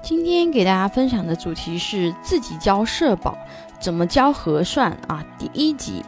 今天给大家分享的主题是自己交社保，怎么交核算啊？第一集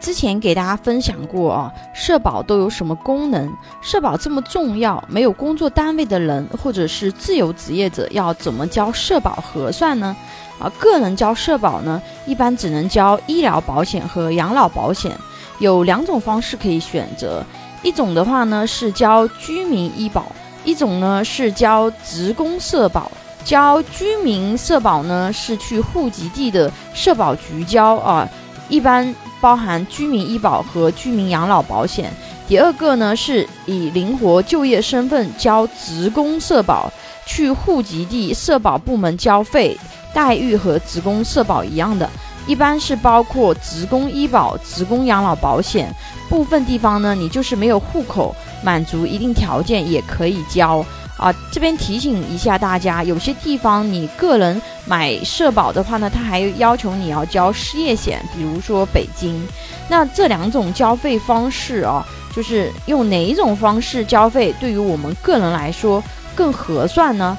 之前给大家分享过啊，社保都有什么功能？社保这么重要，没有工作单位的人或者是自由职业者要怎么交社保核算呢？啊，个人交社保呢，一般只能交医疗保险和养老保险，有两种方式可以选择，一种的话呢是交居民医保，一种呢是交职工社保。交居民社保呢，是去户籍地的社保局交啊，一般包含居民医保和居民养老保险。第二个呢，是以灵活就业身份交职工社保，去户籍地社保部门交费，待遇和职工社保一样的，一般是包括职工医保、职工养老保险。部分地方呢，你就是没有户口，满足一定条件也可以交。啊，这边提醒一下大家，有些地方你个人买社保的话呢，他还要求你要交失业险，比如说北京。那这两种交费方式啊，就是用哪一种方式交费，对于我们个人来说更合算呢？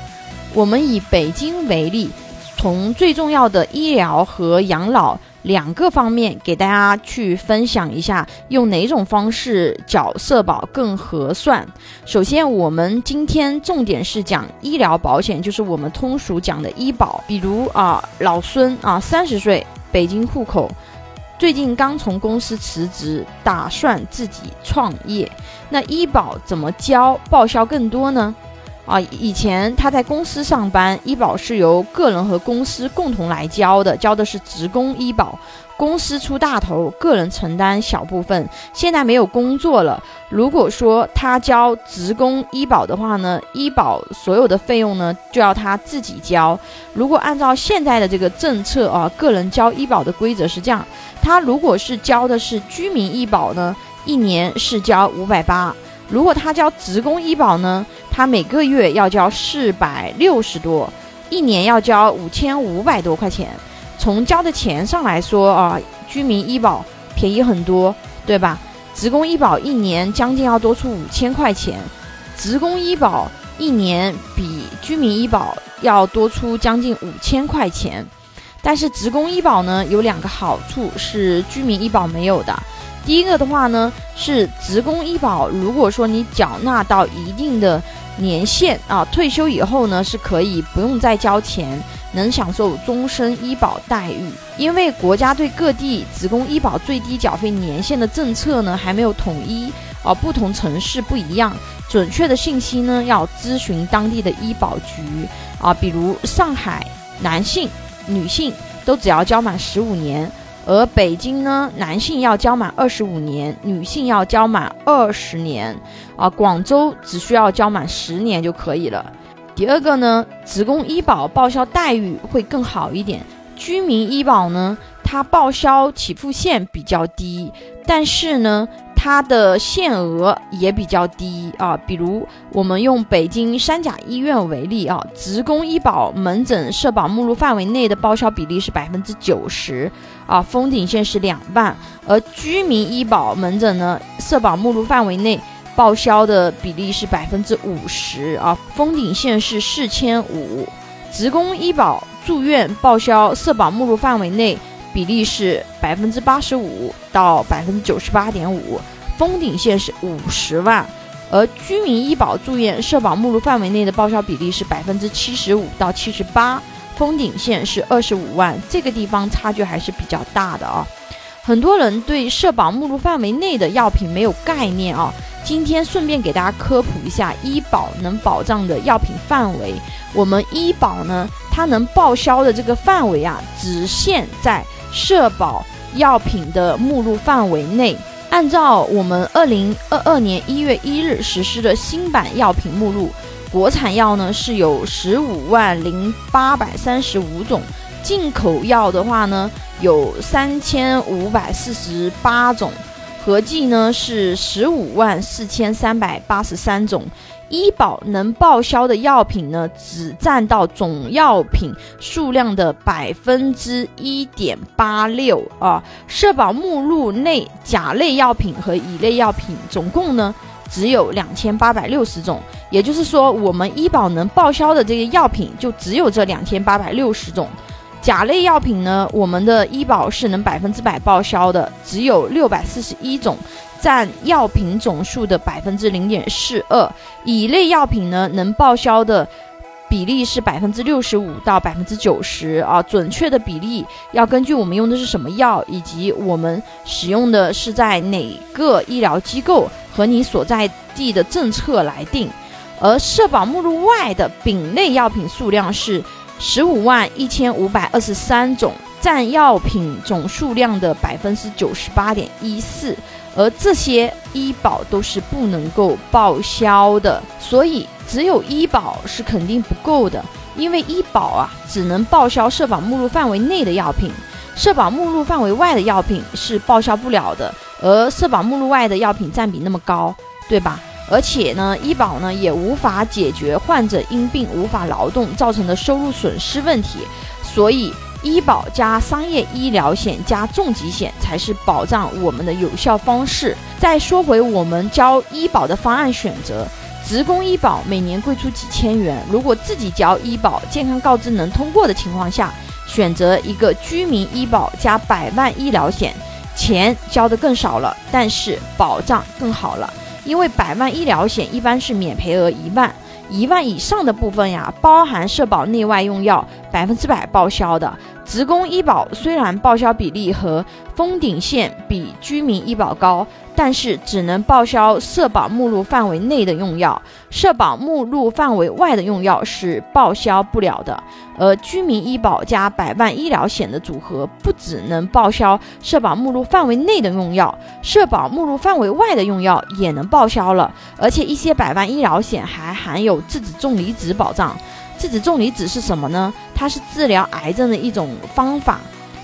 我们以北京为例，从最重要的医疗和养老。两个方面给大家去分享一下，用哪种方式缴社保更合算？首先，我们今天重点是讲医疗保险，就是我们通俗讲的医保。比如啊，老孙啊，三十岁，北京户口，最近刚从公司辞职，打算自己创业。那医保怎么交报销更多呢？啊，以前他在公司上班，医保是由个人和公司共同来交的，交的是职工医保，公司出大头，个人承担小部分。现在没有工作了，如果说他交职工医保的话呢，医保所有的费用呢就要他自己交。如果按照现在的这个政策啊，个人交医保的规则是这样，他如果是交的是居民医保呢，一年是交五百八；如果他交职工医保呢？他每个月要交四百六十多，一年要交五千五百多块钱。从交的钱上来说啊，居民医保便宜很多，对吧？职工医保一年将近要多出五千块钱，职工医保一年比居民医保要多出将近五千块钱。但是职工医保呢，有两个好处是居民医保没有的。第一个的话呢，是职工医保，如果说你缴纳到一定的年限啊，退休以后呢，是可以不用再交钱，能享受终身医保待遇。因为国家对各地职工医保最低缴费年限的政策呢还没有统一啊，不同城市不一样，准确的信息呢要咨询当地的医保局啊，比如上海，男性、女性都只要交满十五年。而北京呢，男性要交满二十五年，女性要交满二十年，啊，广州只需要交满十年就可以了。第二个呢，职工医保报销待遇会更好一点，居民医保呢，它报销起付线比较低，但是呢。它的限额也比较低啊，比如我们用北京三甲医院为例啊，职工医保门诊社保目录范围内的报销比例是百分之九十啊，封顶线是两万，而居民医保门诊呢，社保目录范围内报销的比例是百分之五十啊，封顶线是四千五，职工医保住院报销社保目录范围内比例是百分之八十五到百分之九十八点五。封顶线是五十万，而居民医保住院社保目录范围内的报销比例是百分之七十五到七十八，封顶线是二十五万，这个地方差距还是比较大的啊。很多人对社保目录范围内的药品没有概念啊，今天顺便给大家科普一下医保能保障的药品范围。我们医保呢，它能报销的这个范围啊，只限在社保药品的目录范围内。按照我们二零二二年一月一日实施的新版药品目录，国产药呢是有十五万零八百三十五种，进口药的话呢有三千五百四十八种，合计呢是十五万四千三百八十三种。医保能报销的药品呢，只占到总药品数量的百分之一点八六啊。社保目录内甲类药品和乙类药品总共呢只有两千八百六十种，也就是说，我们医保能报销的这个药品就只有这两千八百六十种。甲类药品呢，我们的医保是能百分之百报销的，只有六百四十一种，占药品总数的百分之零点四二。乙类药品呢，能报销的。比例是百分之六十五到百分之九十啊，准确的比例要根据我们用的是什么药，以及我们使用的是在哪个医疗机构和你所在地的政策来定。而社保目录外的丙类药品数量是十五万一千五百二十三种，占药品总数量的百分之九十八点一四。而这些医保都是不能够报销的，所以只有医保是肯定不够的，因为医保啊只能报销社保目录范围内的药品，社保目录范围外的药品是报销不了的。而社保目录外的药品占比那么高，对吧？而且呢，医保呢也无法解决患者因病无法劳动造成的收入损失问题，所以。医保加商业医疗险加重疾险才是保障我们的有效方式。再说回我们交医保的方案选择，职工医保每年贵出几千元，如果自己交医保，健康告知能通过的情况下，选择一个居民医保加百万医疗险，钱交的更少了，但是保障更好了，因为百万医疗险一般是免赔额一万。一万以上的部分呀，包含社保内外用药，百分之百报销的。职工医保虽然报销比例和封顶线比居民医保高。但是只能报销社保目录范围内的用药，社保目录范围外的用药是报销不了的。而居民医保加百万医疗险的组合，不只能报销社保目录范围内的用药，社保目录范围外的用药也能报销了。而且一些百万医疗险还含有质子重离子保障。质子重离子是什么呢？它是治疗癌症的一种方法，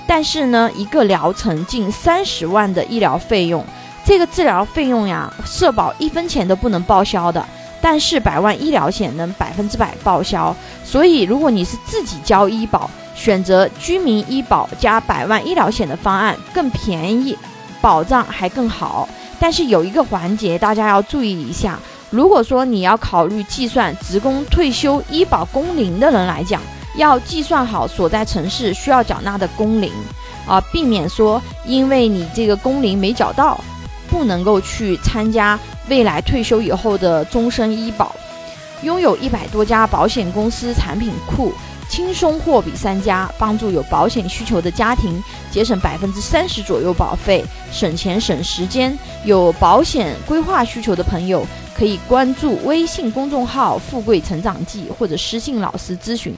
但是呢，一个疗程近三十万的医疗费用。这个治疗费用呀，社保一分钱都不能报销的，但是百万医疗险能百分之百报销。所以，如果你是自己交医保，选择居民医保加百万医疗险的方案更便宜，保障还更好。但是有一个环节大家要注意一下，如果说你要考虑计算职工退休医保工龄的人来讲，要计算好所在城市需要缴纳的工龄，啊，避免说因为你这个工龄没缴到。不能够去参加未来退休以后的终身医保，拥有一百多家保险公司产品库，轻松货比三家，帮助有保险需求的家庭节省百分之三十左右保费，省钱省时间。有保险规划需求的朋友可以关注微信公众号“富贵成长记”或者私信老师咨询。